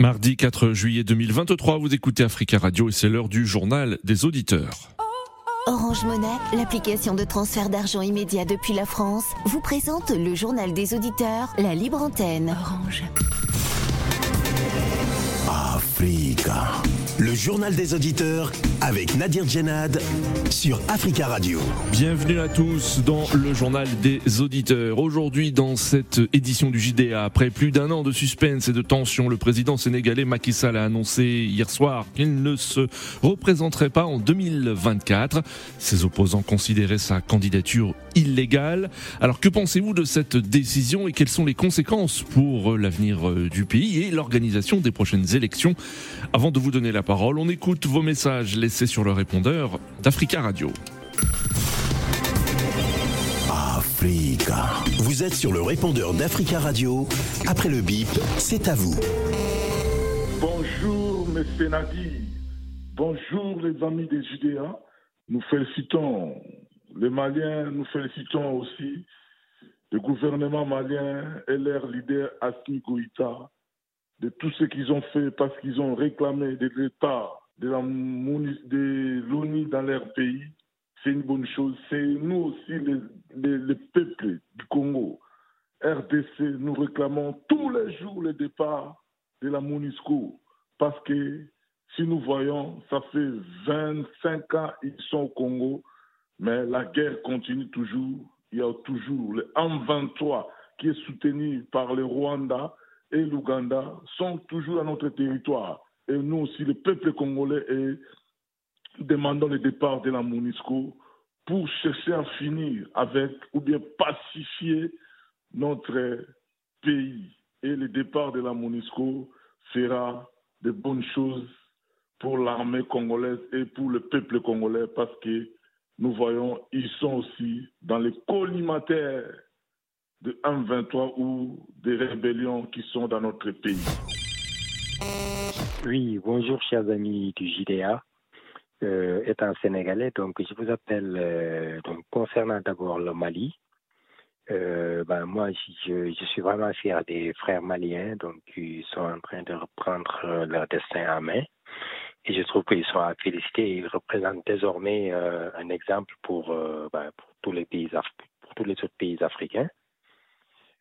Mardi 4 juillet 2023, vous écoutez Africa Radio et c'est l'heure du journal des auditeurs. Orange Monnaie, l'application de transfert d'argent immédiat depuis la France, vous présente le journal des auditeurs, la libre antenne. Orange. Africa. Le journal des auditeurs avec Nadir Djenad sur Africa Radio. Bienvenue à tous dans le journal des auditeurs. Aujourd'hui, dans cette édition du JDA, après plus d'un an de suspense et de tension, le président sénégalais Macky Sall a annoncé hier soir qu'il ne se représenterait pas en 2024. Ses opposants considéraient sa candidature illégale. Alors que pensez-vous de cette décision et quelles sont les conséquences pour l'avenir du pays et l'organisation des prochaines élections? Avant de vous donner la parole, on écoute vos messages laissés sur le répondeur d'Africa Radio. Africa. Vous êtes sur le répondeur d'Africa Radio. Après le bip, c'est à vous. Bonjour, M. Nadi. Bonjour, les amis des Judéas. Nous félicitons les Maliens, nous félicitons aussi le gouvernement malien et leur leader Assimi Goïta de tout ce qu'ils ont fait parce qu'ils ont réclamé de l'État, de l'ONU dans leur pays. C'est une bonne chose. C'est nous aussi, les, les, peuples du Congo, RDC, nous réclamons tous les jours le départ de la MONUSCO parce que si nous voyons, ça fait 25 ans ils sont au Congo, mais la guerre continue toujours. Il y a toujours le M23 qui est soutenu par le Rwanda et l'Ouganda sont toujours à notre territoire. Et nous aussi, le peuple congolais, est, demandons le départ de la MONUSCO pour chercher à finir avec ou bien pacifier notre pays. Et le départ de la MONUSCO fera de bonnes choses pour l'armée congolaise et pour le peuple congolais parce que nous voyons, ils sont aussi dans les collimateurs de M23 ou des rébellions qui sont dans notre pays. Oui, bonjour chers amis du JDA. Euh, étant sénégalais, donc je vous appelle euh, concernant d'abord le Mali. Euh, ben, moi, je, suis vraiment fier des frères maliens, donc qui sont en train de reprendre leur destin en main. Et je trouve qu'ils sont à féliciter. Ils représentent désormais euh, un exemple euh, ben, pour tous les autres pays africains.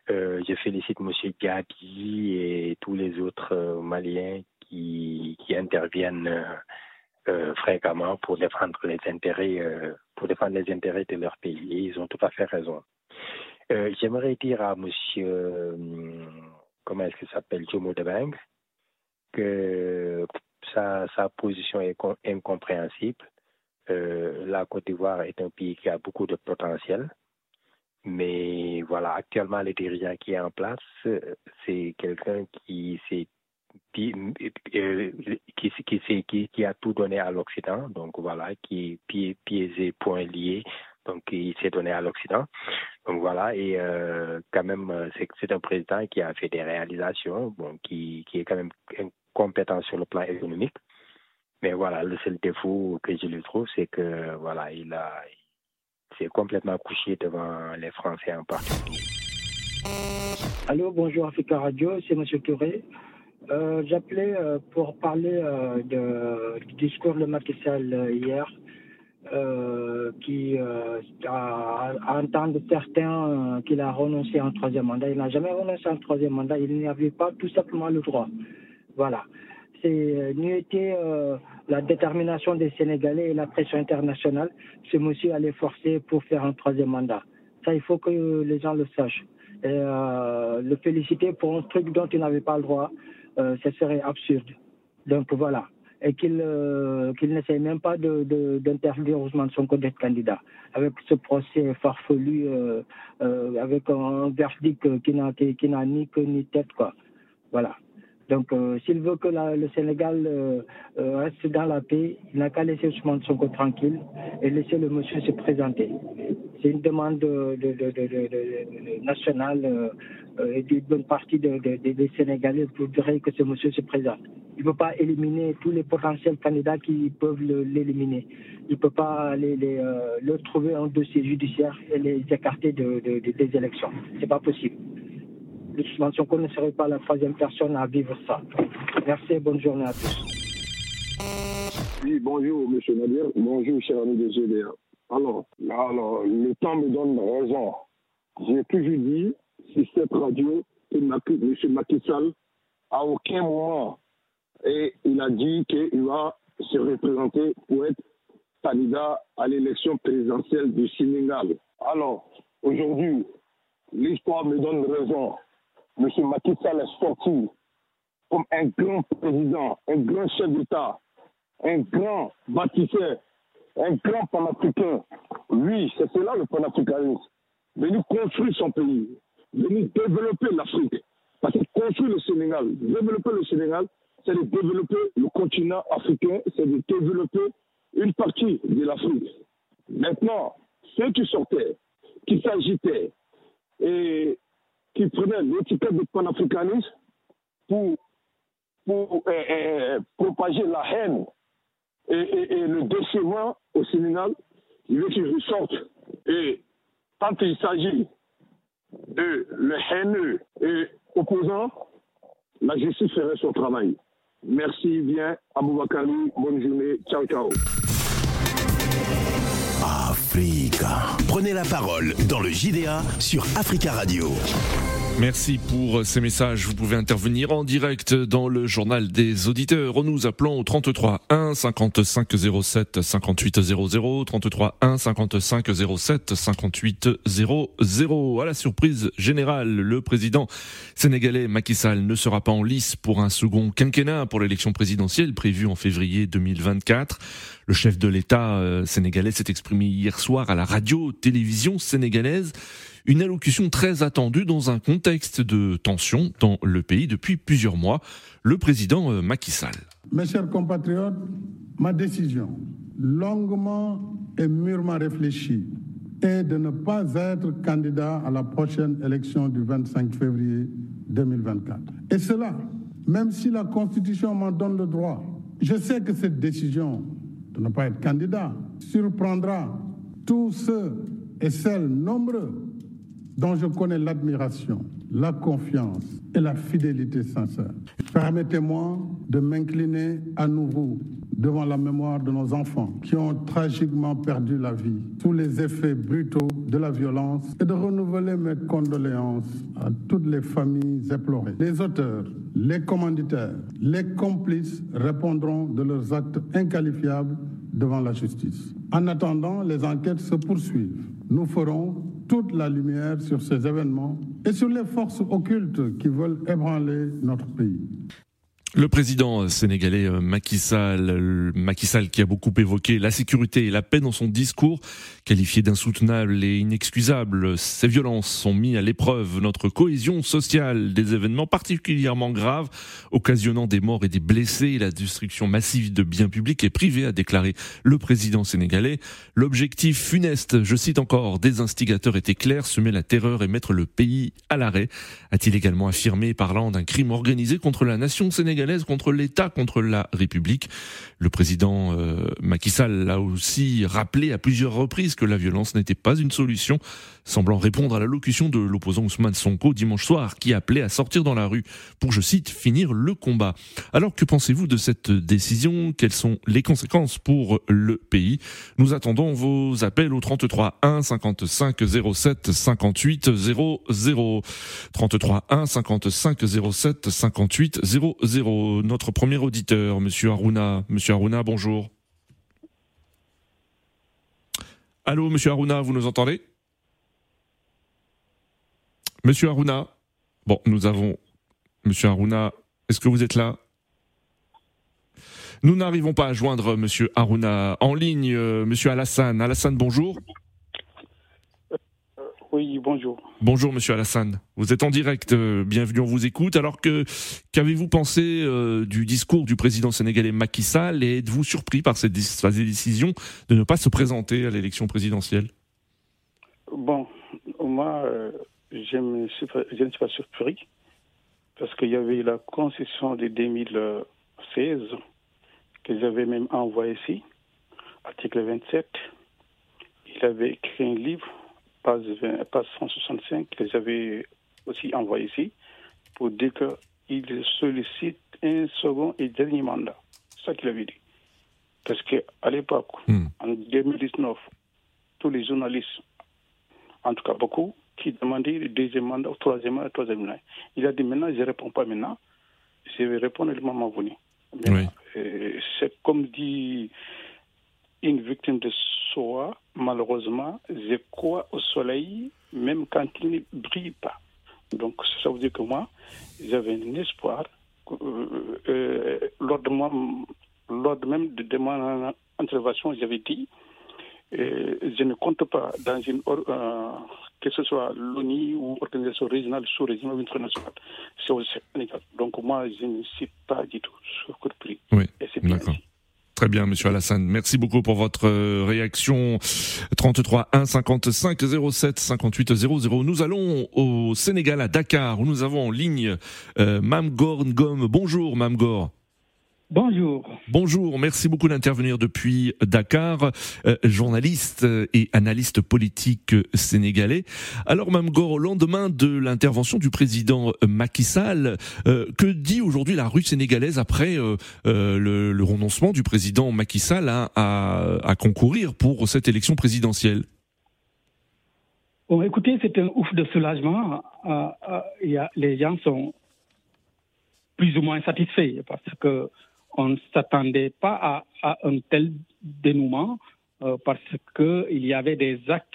Euh, je félicite M. Gabi et tous les autres euh, Maliens qui, interviennent euh, fréquemment pour défendre les intérêts, pour défendre les intérêts de leur pays. Ils ont tout à fait raison. J'aimerais dire à M. comment est-ce qu'il s'appelle, Jomo Debang, que sa, sa position est incompréhensible. la Côte d'Ivoire est un pays qui a beaucoup de potentiel mais voilà, actuellement, le dirigeant qui est en place, c'est quelqu'un qui s'est qui, qui, qui, qui, a tout donné à l'Occident, donc voilà, qui est et poings liés, donc il s'est donné à l'Occident. Donc voilà, et euh, quand même, c'est un président qui a fait des réalisations, bon, qui, qui est quand même compétent sur le plan économique. Mais voilà, le seul défaut que je lui trouve, c'est que voilà, il a, c'est complètement couché devant les Français en particulier. Allô, bonjour Africa Radio, c'est M. Touré. Euh, J'appelais euh, pour parler euh, du discours de Macky hier, qui a, a entendu certains qu'il a renoncé à un troisième mandat. Il n'a jamais renoncé à un troisième mandat, il n'y avait pas tout simplement le droit. Voilà. C'est n'y été la détermination des Sénégalais et la pression internationale, ce monsieur allait forcer pour faire un troisième mandat. Ça, il faut que les gens le sachent. Euh, le féliciter pour un truc dont il n'avait pas le droit, euh, ce serait absurde. Donc voilà. Et qu'il euh, qu'il n'essaye même pas d'interdire de, Ousmane Sonko d'être candidat. Avec ce procès farfelu, euh, euh, avec un verdict qui n'a ni queue ni tête, quoi. Voilà. Donc, euh, s'il veut que la, le Sénégal euh, euh, reste dans la paix, il n'a qu'à laisser Ousmane Sonko tranquille et laisser le monsieur se présenter. C'est une demande de, nationale et d'une bonne partie des Sénégalais voudrait que ce monsieur se présente. Il ne peut pas éliminer tous les potentiels candidats qui peuvent l'éliminer. Il ne peut pas les, les, trouver un dossier judiciaire et les écarter des élections. C'est pas possible. Établissement, si on ne serait pas la troisième personne à vivre ça. Merci et bonne journée à tous. Oui, bonjour, monsieur Nadir. Bonjour, cher ami des GDA. Alors, alors, le temps me donne raison. J'ai toujours dit, si cette radio, que M. Macky Sall, à aucun moment, et il a dit qu'il va se représenter pour être candidat à l'élection présidentielle du Sénégal. Alors, aujourd'hui, l'histoire me donne raison. M. Macky Sall est sorti comme un grand président, un grand chef d'État, un grand bâtisseur, un grand panafricain. Oui, c'est cela le panafricanisme. Venir construire son pays, venir développer l'Afrique. Parce que construire le Sénégal, développer le Sénégal, c'est de développer le continent africain, c'est de développer une partie de l'Afrique. Maintenant, ceux qui sortaient, qui s'agitaient et qui prenaient l'étiquette de panafricanisme pour, pour euh, euh, propager la haine et, le décevant au Sénégal, il veut qu'ils ressortent. Et quand il s'agit de le haineux et opposant, la justice ferait son travail. Merci bien, Aboubakari. Bonne journée. Ciao, ciao. Prenez la parole dans le JDA sur Africa Radio. Merci pour ces messages. Vous pouvez intervenir en direct dans le journal des auditeurs nous appelant au 33 1 55 07 58 00 33 1 55 07 58 00. À la surprise générale, le président sénégalais Macky Sall ne sera pas en lice pour un second quinquennat pour l'élection présidentielle prévue en février 2024. Le chef de l'État euh, sénégalais s'est exprimé hier soir à la radio-télévision sénégalaise. Une allocution très attendue dans un contexte de tension dans le pays depuis plusieurs mois. Le président euh, Macky Sall. Mes chers compatriotes, ma décision, longuement et mûrement réfléchie, est de ne pas être candidat à la prochaine élection du 25 février 2024. Et cela, même si la Constitution m'en donne le droit, je sais que cette décision de ne pas être candidat surprendra tous ceux et celles nombreux dont je connais l'admiration, la confiance et la fidélité sincère. Permettez-moi de m'incliner à nouveau devant la mémoire de nos enfants qui ont tragiquement perdu la vie sous les effets brutaux de la violence et de renouveler mes condoléances à toutes les familles éplorées. Les auteurs, les commanditaires, les complices répondront de leurs actes inqualifiables devant la justice. En attendant, les enquêtes se poursuivent. Nous ferons toute la lumière sur ces événements et sur les forces occultes qui veulent ébranler notre pays. Le président sénégalais euh, Macky Sall, euh, Macky Sall qui a beaucoup évoqué la sécurité et la paix dans son discours, qualifié d'insoutenable et inexcusable, ces violences sont mis à l'épreuve. Notre cohésion sociale, des événements particulièrement graves, occasionnant des morts et des blessés et la destruction massive de biens publics et privés, a déclaré le président sénégalais. L'objectif funeste, je cite encore, des instigateurs était clair, semer la terreur et mettre le pays à l'arrêt, a-t-il également affirmé, parlant d'un crime organisé contre la nation sénégalaise contre l'État, contre la République. Le président euh, Macky Sall a aussi rappelé à plusieurs reprises que la violence n'était pas une solution, semblant répondre à l'allocution de l'opposant Ousmane Sonko dimanche soir, qui appelait à sortir dans la rue pour, je cite, finir le combat. Alors que pensez-vous de cette décision? Quelles sont les conséquences pour le pays? Nous attendons vos appels au 33 1 55 07 58 00 33 1 55 07 58 00 notre premier auditeur, Monsieur Aruna. Monsieur Aruna, bonjour. Allô, Monsieur Aruna, vous nous entendez? Monsieur Aruna? Bon, nous avons Monsieur Aruna. Est-ce que vous êtes là? Nous n'arrivons pas à joindre Monsieur Aruna en ligne. Euh, Monsieur Alassane. Alassane, bonjour. Oui, bonjour. Bonjour, monsieur Alassane. Vous êtes en direct. Euh, bienvenue, on vous écoute. Alors que, qu'avez-vous pensé euh, du discours du président sénégalais Macky Sall et êtes-vous surpris par cette décision de ne pas se présenter à l'élection présidentielle? Bon, moi, euh, je, ne suis pas surpris parce qu'il y avait la concession de 2016 que j'avais même envoyé ici, article 27. Il avait écrit un livre page, 165 que j'avais aussi envoyé ici. pour dire qu'il sollicite un second et dernier mandat. C'est ça qu'il avait dit. Parce qu'à l'époque, Hmm. en 2019, tous les journalistes, en tout cas beaucoup, qui demandaient le deuxième mandat, ou troisième mandat, troisième mandat. Il a dit maintenant, je ne réponds pas maintenant, je vais répondre le moment venu. Oui. euh, C'est comme dit une victime de soi, malheureusement, je crois au soleil, même quand il ne brille pas. Donc, ça veut dire que moi, j'avais un espoir. euh, euh, lors, de moi, lors même de, de mon intervention, j'avais dit euh, je ne compte pas dans une que ce soit l'ONU ou organisation régionale, sous-régionale ou internationale. C'est au Sénégal. Donc moi, je ne suis pas du tout surpris. Oui, Et c'est bien d'accord. Très bien, Monsieur Alassane. Merci beaucoup pour votre euh, réaction. 33 1 55 07 58 00. Nous allons au Sénégal, à Dakar, où nous avons en ligne euh, Mamgor Ngom. Bonjour, Mamgor. Bonjour. Bonjour, merci beaucoup d'intervenir depuis Dakar, euh, journaliste euh, et analyste politique euh, sénégalais. Alors Mamgor, au lendemain de l'intervention du président Macky Sall, euh, que dit aujourd'hui la rue sénégalaise après euh, euh, le, le renoncement du président Macky Sall à, à- à concourir pour cette élection présidentielle? Bon, écoutez, c'est un ouf de soulagement. Euh, euh, il y a- les gens sont plus ou moins satisfaits parce que on ne s'attendait pas à, à un tel dénouement euh, parce qu'il y avait des actes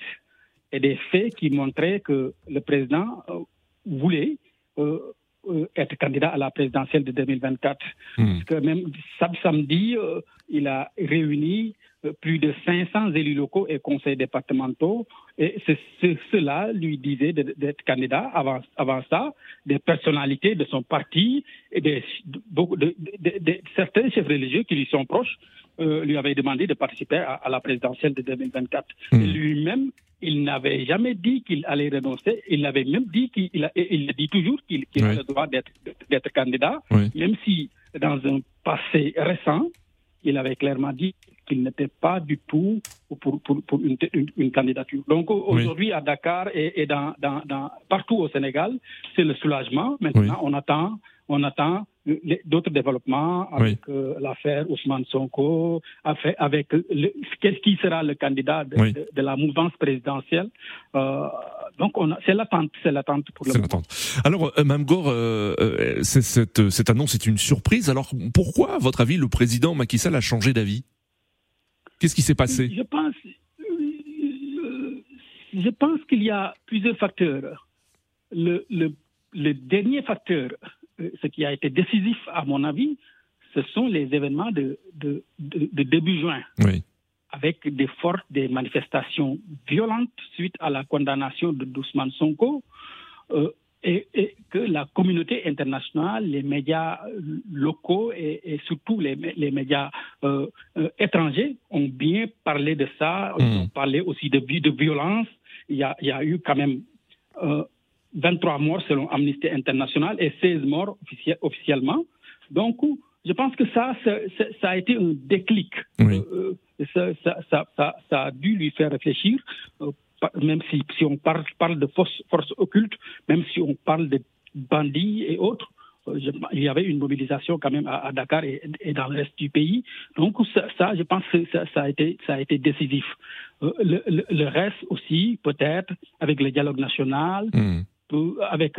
et des faits qui montraient que le président euh, voulait euh, euh, être candidat à la présidentielle de 2024. Hmm. Parce que même sam- samedi, il a réuni plus de 500 élus locaux et conseils départementaux. Et cela lui disait d'être candidat. Avant, avant ça, des personnalités de son parti et des, de- beaucoup de, de- de- certains chefs religieux qui lui sont proches euh, lui avaient demandé de participer à, à la présidentielle de 2024. Hmm. Lui-même, il n'avait jamais dit qu'il allait renoncer. Il avait même dit qu'il il dit toujours qu'il a le droit d'être d'être candidat, Oui. même si dans un passé récent, il avait clairement dit qu'il n'était pas du tout pour, pour, pour une, une- une candidature. Donc aujourd'hui à Dakar et, et dans, dans, dans- partout au Sénégal, c'est le soulagement. Maintenant, on attend, on attend d'autres développements avec euh, l'affaire Ousmane Sonko, avec, qu'est-ce qui sera le candidat de, Oui. de- de la mouvance présidentielle. Euh, donc c'est l'attente, c'est l'attente pour le moment. Alors, euh, Mamgor, euh, euh, cette, cette annonce est une surprise. Alors, pourquoi, à votre avis, le président Macky Sall a changé d'avis? Qu'est-ce qui s'est passé? Je pense, euh, je pense qu'il y a plusieurs facteurs. Le, le- le dernier facteur, euh, ce qui a été décisif à mon avis, ce sont les événements de, de- de- de début juin, Oui. avec des fortes des manifestations violentes suite à la condamnation de Ousmane Sonko. euh, et, et que la communauté internationale, les médias euh, locaux et, et surtout les, mé- les médias euh, euh, étrangers ont bien parlé de ça. Ils Mm. ont parlé aussi de, vi- de violence. Il y, a, il y a eu quand même euh, 23 morts selon Amnesty International et 16 morts officie- officiellement. Donc, je pense que ça, ça, a été un déclic. Oui. Ça, a dû lui faire réfléchir, même si, si on parle, parle de forces occultes, même si on parle de bandits et autres. euh, je- il y avait une mobilisation quand même à, à Dakar et, et dans le reste du pays. Donc ça, ça, je pense que ça, ça a été, ça a été décisif. Euh, le, le- le reste aussi, peut-être, avec le dialogue national, Hmm. avec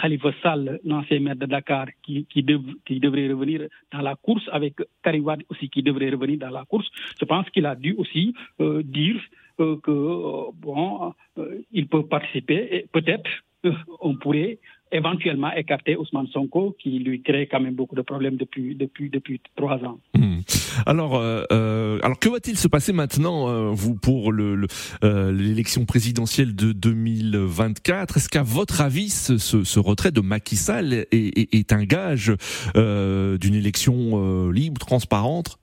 Khalifa Sall, l'ancien maire de Dakar, qui, qui, dev- qui devrait revenir dans la course, avec Karim Wade aussi qui devrait revenir dans la course. Je pense qu'il a dû aussi euh, dire euh, que bon, euh, il peut participer et peut-être euh, on pourrait éventuellement écarter Ousmane Sonko, qui lui crée quand même beaucoup de problèmes depuis depuis depuis trois ans. Hmm. Alors, euh, alors que va-t-il se passer maintenant, vous, pour le- le, l'élection présidentielle de 2024 Est-ce qu'à votre avis, ce, retrait de Macky Sall est, un gage d'une élection libre, transparente?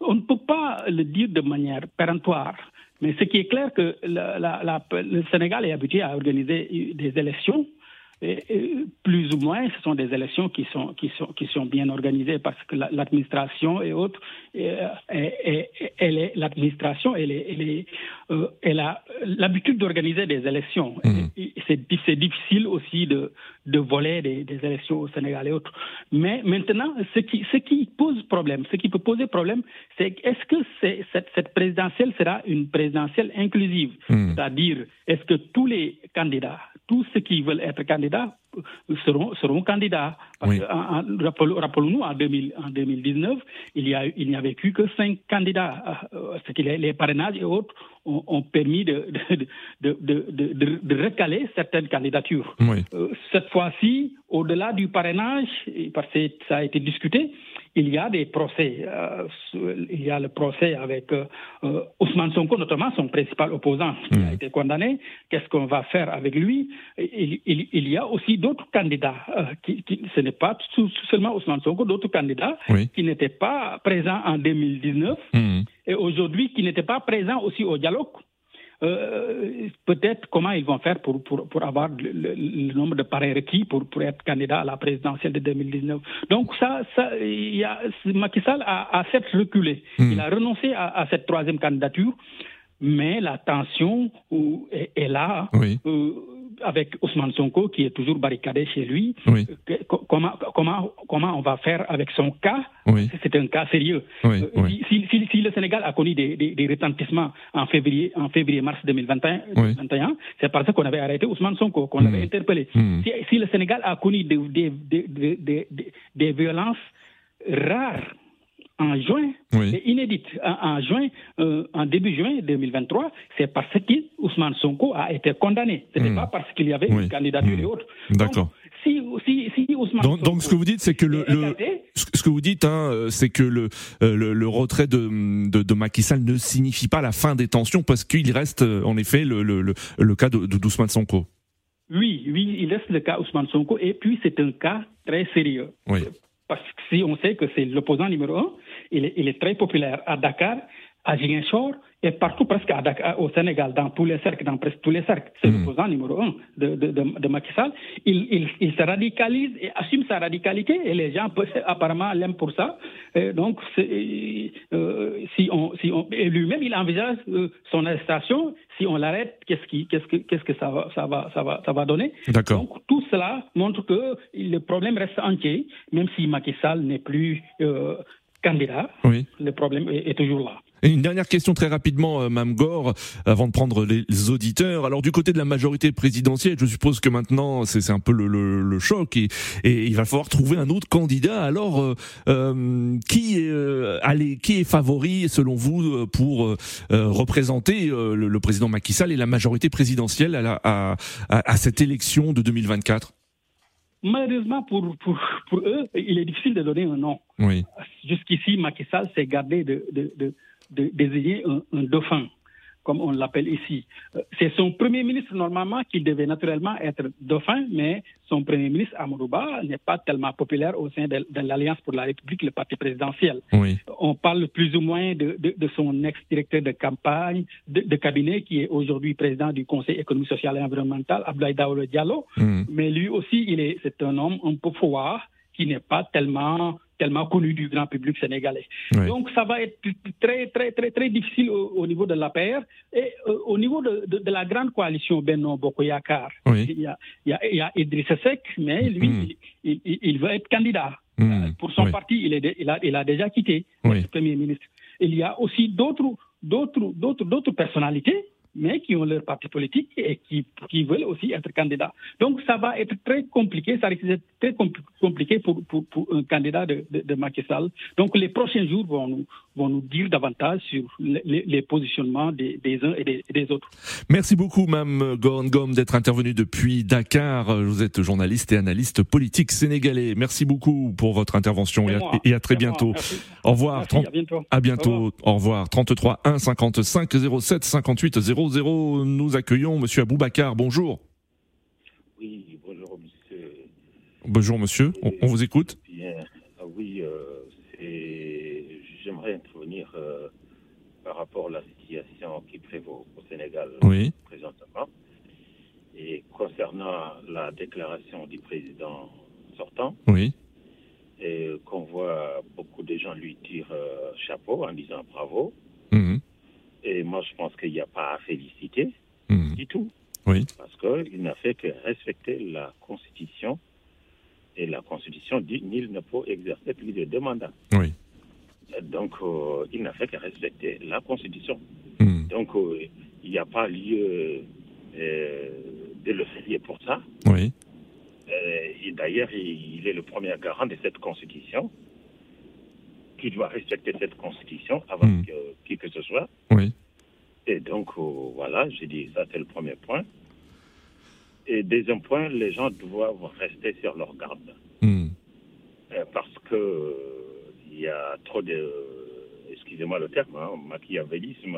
On ne peut pas le dire de manière péremptoire, mais ce qui est clair que le Sénégal est habitué à organiser des élections. Plus ou moins, ce sont des élections qui sont, qui sont, qui sont bien organisées parce que l'administration et autres, l'administration, elle, est, elle, est, euh, elle a l'habitude d'organiser des élections. Mmh. C'est difficile aussi de, de voler des, des, élections au Sénégal et autres. Mais maintenant, ce qui, ce qui pose problème, ce qui peut poser problème, c'est est-ce que cette, cette, présidentielle sera une présidentielle inclusive? Mmh. C'est-à-dire, est-ce que tous les candidats, tous ceux qui veulent être candidats seront, seront candidats? Rappelons-nous, en, 2019, il n'y avait que cinq candidats. Euh, ce les, les parrainages et autres ont, permis de, de, de, de, recaler certaines candidatures. Euh, cette fois-ci, au-delà du parrainage, parce que ça a été discuté, il y a des procès. Euh, il y a le procès avec euh, Ousmane Sonko, notamment son principal opposant, qui a été condamné. Qu'est-ce qu'on va faire avec lui? Il, il, y a aussi d'autres candidats. qui, ce n'est pas seulement Ousmane Sonko, d'autres candidats qui n'étaient pas présents en 2019 et aujourd'hui qui n'étaient pas présents aussi au dialogue. Euh, peut-être comment ils vont faire pour, pour, pour avoir le, nombre de pareils requis pour, pour être candidat à la présidentielle de 2019. Donc ça, ça y a, Macky Sall a, a certes reculé. Hmm. Il a renoncé à, à, cette troisième candidature, mais la tension est, est là. Oui. Euh, avec Ousmane Sonko qui est toujours barricadé chez lui. comment, comment, comment on va faire avec son cas? C'est un cas sérieux. Euh, si, si, le Sénégal a connu des, des, retentissements en février, en février-mars 2021, c'est parce qu'on avait arrêté Ousmane Sonko, qu'on l'avait hmm. interpellé. Hmm. Si, si, le Sénégal a connu des, des violences rares en juin, oui. inédite, en, juin, euh, en début juin 2023, c'est parce qu'Ousmane Sonko a été condamné. Ce n'est hmm. pas parce qu'il y avait une candidature et hmm. autres. D'accord. Si, si, si Ousmane donc, donc, ce que vous dites, c'est que le, ce que vous dites, hein, euh, c'est que le, euh, le, le, retrait de, de, de, Macky Sall ne signifie pas la fin des tensions parce qu'il reste en effet le, le, le, cas de, d'Ousmane Sonko. Oui, oui, il reste le cas Ousmane Sonko et puis c'est un cas très sérieux. Oui. Parce que si on sait que c'est l'opposant numéro un, il est, il est, très populaire à Dakar, à Ziguinchor et partout presque à Dakar, au Sénégal, dans tous les cercles, dans presque tous les cercles. C'est hmm. l'opposant numéro un de, de, de, de Macky Sall. Il, il, il, se radicalise et assume sa radicalité et les gens apparemment l'aiment pour ça. Et donc, euh, si on, si on, et lui-même, il envisage euh, son arrestation. Si on l'arrête, qu'est-ce qui, qu'est-ce que, qu'est-ce que ça va, ça va, ça va, ça va donner? Donc, tout cela montre que le problème reste entier, même si Macky Sall n'est plus euh, Oui. Le problème est, est toujours là une dernière question très rapidement, euh, Mme Gore, avant de prendre les auditeurs. Alors du côté de la majorité présidentielle, je suppose que maintenant c'est un peu le, le, le choc et, et, il va falloir trouver un autre candidat. Alors euh, euh qui, est, euh, allez, qui est favori selon vous pour représenter le, président Macky Sall et la majorité présidentielle à, à, à, cette élection de 2024 Malheureusement pour, pour, pour, eux, il est difficile de donner un nom. Oui. Jusqu'ici, Macky Sall s'est gardé de, de, de de désigner un, un dauphin comme on l'appelle ici. Euh, c'est son Premier ministre, normalement, qui devait naturellement être dauphin, mais son Premier ministre, Amadouba, n'est pas tellement populaire au sein de, l'Alliance pour la République, le parti présidentiel. Oui. On parle plus ou moins de, de, de son ex-directeur de campagne, de, cabinet, qui est aujourd'hui président du Conseil économique, social et environnemental, Abdoulaye Daoulo Diallo. Hmm. Mais lui aussi, il est, c'est un homme un peu qui n'est pas tellement tellement connu du grand public sénégalais. Donc ça va être très très très très difficile au, niveau de la paire et euh, au niveau de, de, la grande coalition Benno Bokoyakar. Il, y a, il, y a, il y a Idrissa Seck, mais lui, mm. il, il, veut être candidat. Mm. Euh, pour son parti, il, est, il, a, il a déjà quitté le Premier ministre. Il y a aussi d'autres d'autres d'autres d'autres personnalités mais qui ont leur parti politique et qui, veulent aussi être candidats. Donc ça va être très compliqué, ça risque d'être très compliqué pour, un candidat de, de, de, Macky Sall. Donc les prochains jours vont nous, vont nous dire davantage sur les, les positionnements des, des, uns et des, des, autres. Merci beaucoup, Mme Gorngom, d'être intervenue depuis Dakar. Vous êtes journaliste et analyste politique sénégalais. Merci beaucoup pour votre intervention et à, très bientôt. Au revoir. à bientôt. À bientôt. Au revoir. 33 1 55 07 58 0 nous accueillons Monsieur Aboubacar. Bonjour. Oui, bonjour Monsieur. Bonjour Monsieur, on, vous écoute. Bien. Ah oui, euh, j'aimerais intervenir euh, par rapport à la situation qui prévaut au Sénégal oui. présentement. Et concernant la déclaration du président sortant, Oui. et qu'on voit beaucoup de gens lui tirer euh, chapeau en disant bravo. Mhm. Et moi, je pense qu'il n'y a pas à féliciter Mhm. du tout. Oui. Parce qu'il n'a fait que respecter la Constitution. Et la Constitution dit nul ne peut exercer plus de deux mandats. Oui. Donc, euh, il n'a fait que respecter la Constitution. Mhm. Donc, euh, il n'y a pas lieu euh, de le féliciter pour ça. Oui. Et D'ailleurs, il, il est le premier garant de cette Constitution, qui doit respecter cette Constitution avant que, qui que ce soit. Oui. Et donc, voilà, j'ai dit, ça c'est le premier point. Et deuxième point, les gens doivent rester sur leur garde. Euh, parce que il y a trop de, excusez-moi le terme, hein, machiavélisme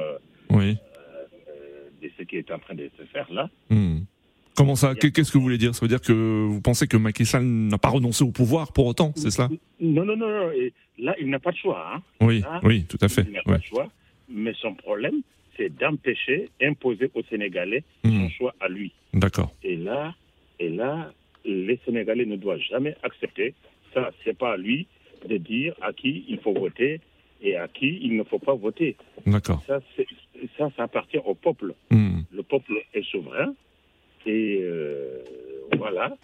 Oui. euh, de ce qui est en train de se faire là. Mhm. Comment ça Qu'est- Qu'est-ce que vous voulez dire? Ça veut dire que vous pensez que Macky Sall n'a pas renoncé au pouvoir pour autant, c'est cela? Non, non, non, non. Là, il n'a pas de choix. Hein. Oui, Là, oui, tout à fait. Il n'a pas de choix. Mais son problème, c'est d'empêcher, imposer aux Sénégalais Mhm. son choix à lui. D'accord. Et là, et là, les Sénégalais ne doivent jamais accepter. Ça, c'est pas à lui de dire à qui il faut voter et à qui il ne faut pas voter. D'accord. Ça, ça, ça appartient au peuple. Mhm. Le peuple est souverain. Et euh, voilà,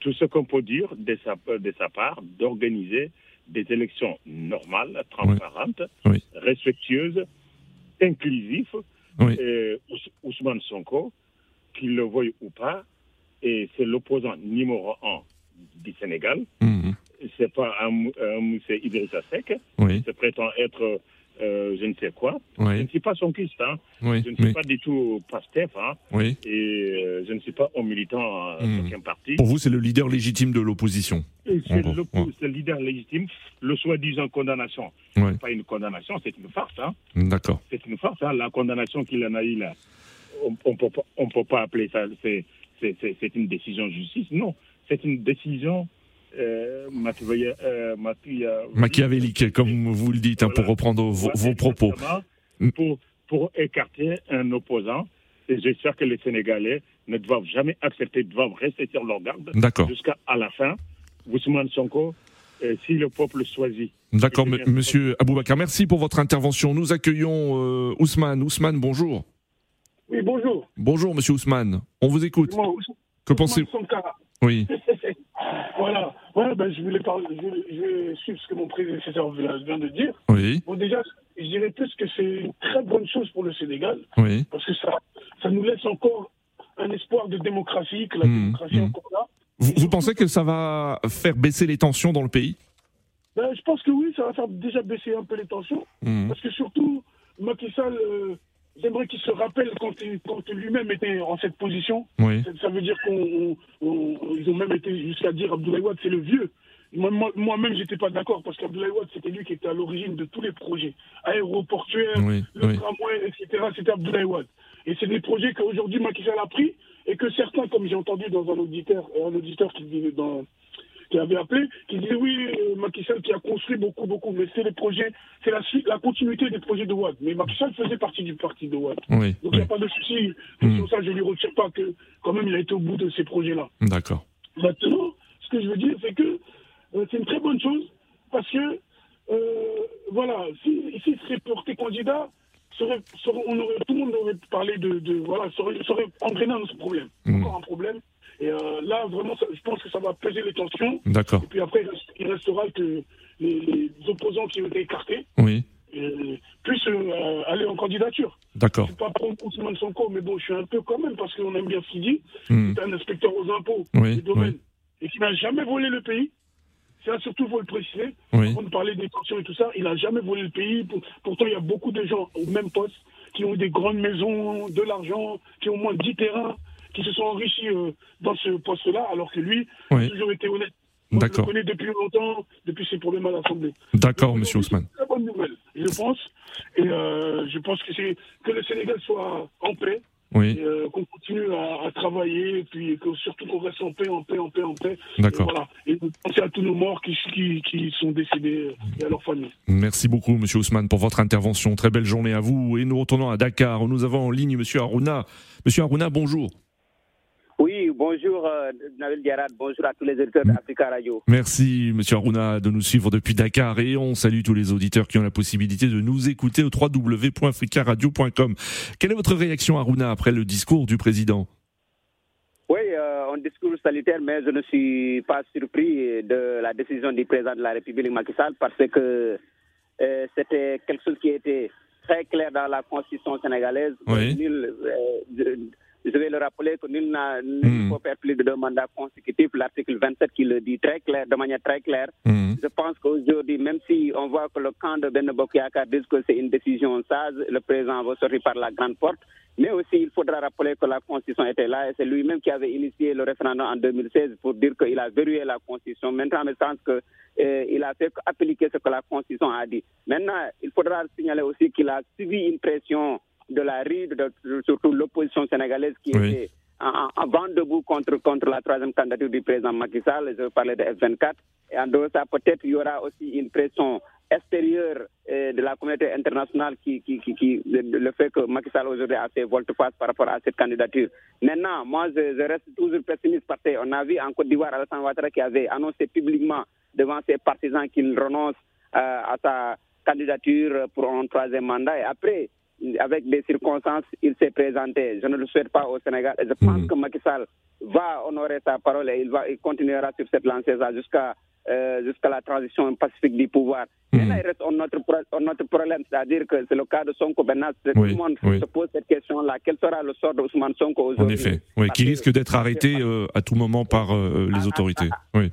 tout ce qu'on peut dire de sa, de sa part, d'organiser des élections normales, transparentes, Oui. respectueuses, inclusives. Oui. Euh, Ous- Ousmane Sonko, qu'il le veuille ou pas, et c'est l'opposant numéro un du Sénégal. Mhm. C'est pas un, mou- un Moussé Idrissa Seck, Oui. qui prétend être euh, je ne sais quoi. Oui. Je ne suis pas son Christ, hein. Oui, je ne suis oui. pas du tout pastef, hein. Oui. et euh, je ne suis pas un militant euh, Mhm. d'aucun parti. Pour vous, c'est le leader légitime de l'opposition. C'est le, ouais. c'est le leader légitime. Le soi-disant condamnation, Ouais. c'est pas une condamnation, c'est une farce. Hein. D'accord. C'est une farce. Hein. La condamnation qu'il en a eu là, on on peut pas, appeler ça. C'est une décision de justice. Non, c'est une décision euh, euh, machia- Machiavélique, comme vous le dites, hein, pour reprendre vos, vos propos. Exactement, Pour, pour écarter un opposant. Et j'espère que les Sénégalais ne doivent jamais accepter, doivent rester sur leur garde D'accord. jusqu'à à la fin. Ousmane Sonko, euh, si le peuple choisit. D'accord, monsieur Aboubacar. Merci pour votre intervention. Nous accueillons euh, Ousmane. Ousmane, bonjour. Oui, bonjour. Bonjour, monsieur Ousmane. On vous écoute. Moi, Ous- Que Ousmane pensez-vous. Oui. voilà. Voilà, ben, je voulais parler, je, vais- je vais suivre ce que mon prédécesseur vient de dire. Oui. Bon, déjà, je dirais plus que c'est une très bonne chose pour le Sénégal, Oui. parce que ça, ça nous laisse encore un espoir de démocratie, que la Mhm, démocratie est mhm. encore là. Vous, vous pensez que ça va faire baisser les tensions dans le pays? Ben, je pense que oui, ça va faire déjà baisser un peu les tensions, Mhm. parce que surtout, Macky Sall, euh, j'aimerais qu'il se rappelle quand, quand lui-même était en cette position. Oui. Ça, ça veut dire qu'on, on- on- ils ont même été jusqu'à dire Abdoulaye Wade c'est le vieux. Moi- moi- Moi-même, j'étais pas d'accord parce qu'Abdoulaye Wade, c'était lui qui était à l'origine de tous les projets aéroportuaires, Oui, le oui. tramway, etc. C'était Abdoulaye Wade. Et c'est des projets qu'aujourd'hui Macky Sall a pris et que certains, comme j'ai entendu dans un auditeur, un auditeur qui disait dans qui avait appelé, qui disait oui, euh, Macky Sall qui a construit beaucoup, beaucoup, mais c'est les projets, c'est la suite, la continuité des projets de Wade. Mais Macky Sall faisait partie du parti de. Oui. Donc il oui. n'y a pas de souci. Mm. Sur ça, je ne lui retire pas que quand même il a été au bout de ces projets-là. D'accord. Maintenant, ce que je veux dire, c'est que euh, c'est une très bonne chose parce que, euh, voilà, si, s'il serait porté candidat, serait, serait- on aurait, tout le monde aurait parlé de. de voilà, serait, serait engrainé dans ce problème. Mm. Encore un problème. Et euh, là, vraiment, ça- je pense que ça va peser les tensions. D'accord. Et puis après, il, reste- il restera que les, les opposants qui ont été écartés Oui. euh, puissent euh, aller en candidature. D'accord. C'est pas pour Ousmane Sonko, mais bon, je suis un peu quand même parce qu'on aime bien ce qu'il dit. Mm. C'est un inspecteur aux impôts Oui, du domaine et qui n'a jamais volé le pays. Ça, surtout, faut le préciser. Oui. Avant de parler des tensions et tout ça, il n'a jamais volé le pays. Pour- Pourtant, il y a beaucoup de gens au même poste qui ont des grandes maisons, de l'argent, qui ont au moins 10 terrains, qui se sont enrichis euh, dans ce poste-là, alors que lui, Oui. a toujours été honnête. Moi, je le connais depuis longtemps, depuis ses problèmes à l'Assemblée. D'accord, monsieur Ousmane. Très bonne nouvelle, je pense. Et euh, je pense que c'est que le Sénégal soit en paix, Oui. euh, qu'on continue à, à travailler, et puis que surtout qu'on reste en paix, en paix, en paix, en paix. D'accord. Et voilà. Et penser à tous nos morts qui, qui, qui sont décédés et à leurs familles. Merci beaucoup, Monsieur Ousmane, pour votre intervention. Très belle journée à vous. Et nous retournons à Dakar. où Nous avons en ligne Monsieur Aruna. Monsieur Aruna, bonjour. Bonjour euh, Nabil Diarad, bonjour à tous les éditeurs d'Africa Radio. Merci Monsieur Aruna de nous suivre depuis Dakar et on salue tous les auditeurs qui ont la possibilité de nous écouter au www.africaradio.com. Quelle est votre réaction Aruna après le discours du président? Oui, euh, un discours salutaire, mais je ne suis pas surpris de la décision du président de la République Macky Sall parce que euh, c'était quelque chose qui était très clair dans la constitution sénégalaise. Oui. Nul, euh, je vais le rappeler que nul ne peut faire plus de deux mandats consécutifs. L'article 27 qui le dit très clair, de manière très claire. Je pense qu'aujourd'hui, même si on voit que le camp de Ben dit que c'est une décision sage, le président va sortir par la grande porte. Mais aussi, il faudra rappeler que la Constitution était là et c'est lui-même qui avait initié le référendum en 2016 pour dire qu'il a verrouillé la Constitution. Maintenant, il sens qu'il a fait appliquer ce que la Constitution a dit. Maintenant, il faudra signaler aussi qu'il a subi une pression de la rue, de, de- surtout l'opposition sénégalaise qui Oui. était en, en vent debout contre, contre la troisième candidature du président Macky Sall. Je parlais de F24. Et en dehors de ça, peut-être il y aura aussi une pression extérieure euh, de la communauté internationale qui, qui, qui, le fait que Macky Sall aujourd'hui a fait volte-face par rapport à cette candidature. Maintenant, moi, je, je reste toujours pessimiste parce qu'on a vu en Côte d'Ivoire Alassane Ouattara qui avait annoncé publiquement devant ses partisans qu'il renonce euh, à sa candidature pour un troisième mandat. Et après, avec des circonstances, il s'est présenté. Je ne le souhaite pas au Sénégal. Je pense que Macky Sall va honorer sa parole et il, va, il continuera sur cette lancée-là jusqu'à euh, jusqu'à la transition pacifique du pouvoir. Maintenant, il reste un autre, pro- un autre problème, c'est-à-dire que c'est le cas de Sonko. Oui, tout le monde oui. se pose cette question-là. Quel sera le sort d'Ousmane Sonko En aujourd'hui? effet, oui, qui risque d'être arrêté euh, à tout moment par euh, les autorités. Oui.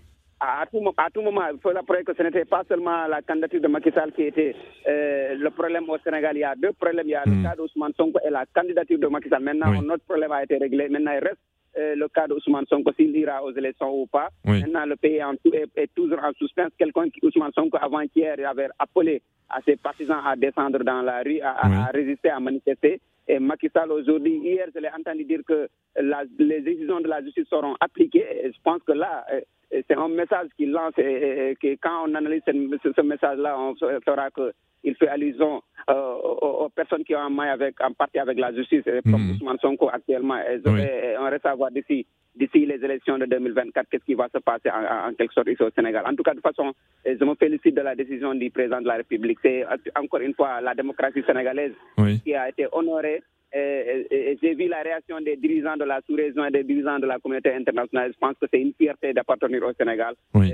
À tout, mo- à tout moment, il faut rappeler que ce n'était pas seulement la candidature de Macky Sall qui était euh, le problème au Sénégal. Il y a deux problèmes. Il y a le cas d'Ousmane Sonko et la candidature de Macky Sall. Maintenant, Oui. notre problème a été réglé. Maintenant, il reste euh, le cas d'Ousmane Sonko, s'il ira aux élections ou pas. Oui. Maintenant, le pays en tout est, est toujours en suspense. Quelqu'un qui, Ousmane Sonko, avant-hier, avait appelé à ses partisans à descendre dans la rue, à résister, à manifester. Et Macky Sall, aujourd'hui, hier, je l'ai entendu dire que la- les décisions de la justice seront appliquées. Et je pense que là, euh, c'est un message qu'il lance et, que quand on analyse ce, message-là, on saura qu'il fait allusion euh, aux, aux personnes qui ont en main avec, en partie avec la justice, et comme Ousmane Sonko actuellement. Et, je Oui. vais- et on reste à voir d'ici d'ici les élections de 2024, qu'est-ce qui va se passer en, en- quelque sorte ici au Sénégal? En tout cas, de toute façon, euh, je me félicite de la décision du président de la République. C'est euh, encore une fois la démocratie sénégalaise Oui. qui a été honorée. J'ai vu la réaction des dirigeants de la sous-région et des dirigeants de la communauté internationale. Je pense que c'est une fierté d'appartenir au Sénégal, Oui.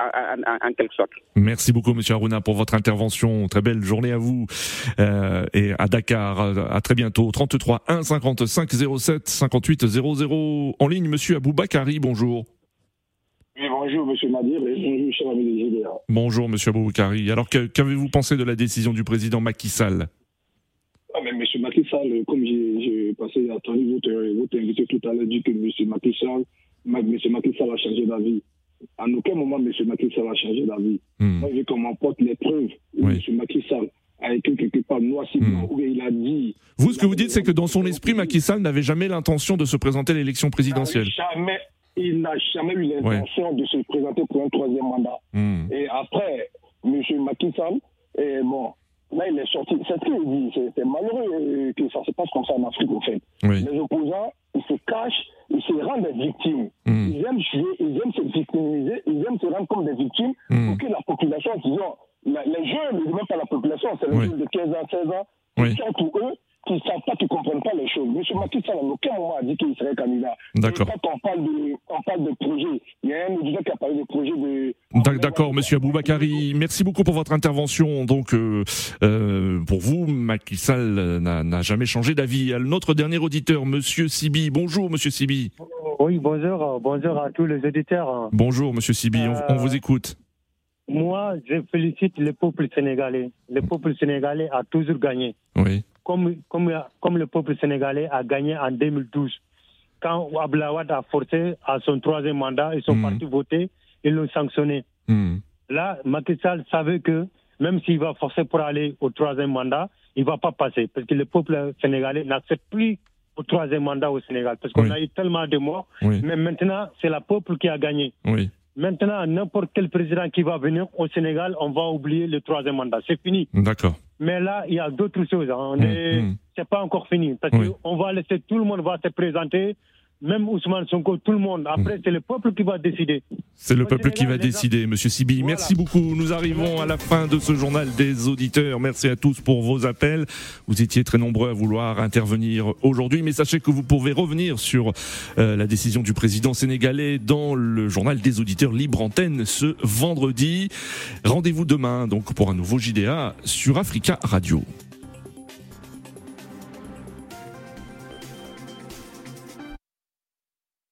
en, en- en quelque sorte. Merci beaucoup, Monsieur Aruna, pour votre intervention. Très belle journée à vous euh, et à Dakar. À très bientôt. 33 1 55 07 58 00 en ligne. Monsieur Aboubakari, bonjour. Oui, bonjour, monsieur Nadir, et bonjour, cher ami des. Bonjour, Monsieur Aboubakari. Alors, que- qu'avez-vous pensé de la décision du président Macky Sall? Ah, mais monsieur Macky Sall, comme j'ai passé à entendu votre, votre invité tout à l'heure, dit que monsieur Macky Sall, monsieur Macky Sall a changé d'avis. En aucun moment, monsieur Macky Sall a changé d'avis. Moi, je veux qu'on m'emporte les preuves où monsieur Macky Sall a écrit quelque part noir blanc, où il a dit Vous, ce que vous dites, c'est que dans son esprit, Macky Sall n'avait jamais l'intention de se présenter à l'élection présidentielle. Jamais, il n'a jamais eu l'intention de se présenter pour un troisième mandat. Hmm. Et après, M. Macky Sall, et bon, là, il est sorti. C'est ce qu'il dit. C'est malheureux euh, que ça se passe comme ça en Afrique, en fait. Oui. Les opposants, ils se cachent, ils se rendent des victimes. Hmm. Ils aiment jouer, ils aiment se victimiser, ils aiment se rendre comme des victimes Hmm. pour que la population, disons, les jeunes, même pas la population, c'est les Oui. jeunes de 15 ans, 16 ans, Oui. qui sont pour eux, qui ne savent pas, qui ne comprennent pas les choses. M. Macky Sall, en aucun moment, a dit qu'il serait candidat. D'accord. Quand on parle, de, on parle de projet, il y a un auditeur qui a parlé de projet de. D'ac- D'accord, Monsieur Aboubakari, merci beaucoup pour votre intervention. Donc, euh, euh, pour vous, Macky Sall euh, n'a jamais changé d'avis. Notre dernier auditeur, Monsieur Sibi. Bonjour, Monsieur Sibi. Oui, bonjour, euh, bonjour à tous les auditeurs. Bonjour, Monsieur Sibi. On, on vous écoute. Moi, je félicite le peuple sénégalais. Le peuple sénégalais a toujours gagné. Oui. Comme, comme, comme le peuple sénégalais a gagné en 2012. Quand Ablawad a forcé à son troisième mandat, ils sont partis voter, ils l'ont sanctionné. Hmm. Là, Macky Sall savait que même s'il va forcer pour aller au troisième mandat, il ne va pas passer. Parce que le peuple sénégalais n'accepte plus au troisième mandat au Sénégal. Parce qu'on Oui. a eu tellement de morts. Oui. Mais maintenant, c'est le peuple qui a gagné. Oui. Maintenant, n'importe quel président qui va venir au Sénégal, on va oublier le troisième mandat. C'est fini. D'accord. Mais là, il y a d'autres choses. hein. On Mm, est, mm. c'est pas encore fini. Parce Oui. qu'on va laisser tout le monde va se présenter. Même Ousmane Sonko, tout le monde. Après, c'est le peuple qui va décider. C'est le peuple qui va décider, Monsieur Sibi. Merci beaucoup. Nous arrivons à la fin de ce journal des auditeurs. Merci à tous pour vos appels. Vous étiez très nombreux à vouloir intervenir aujourd'hui, mais sachez que vous pouvez revenir sur euh, la décision du président sénégalais dans le journal des auditeurs libre antenne ce vendredi. Rendez-vous demain donc pour un nouveau JDA sur Africa Radio.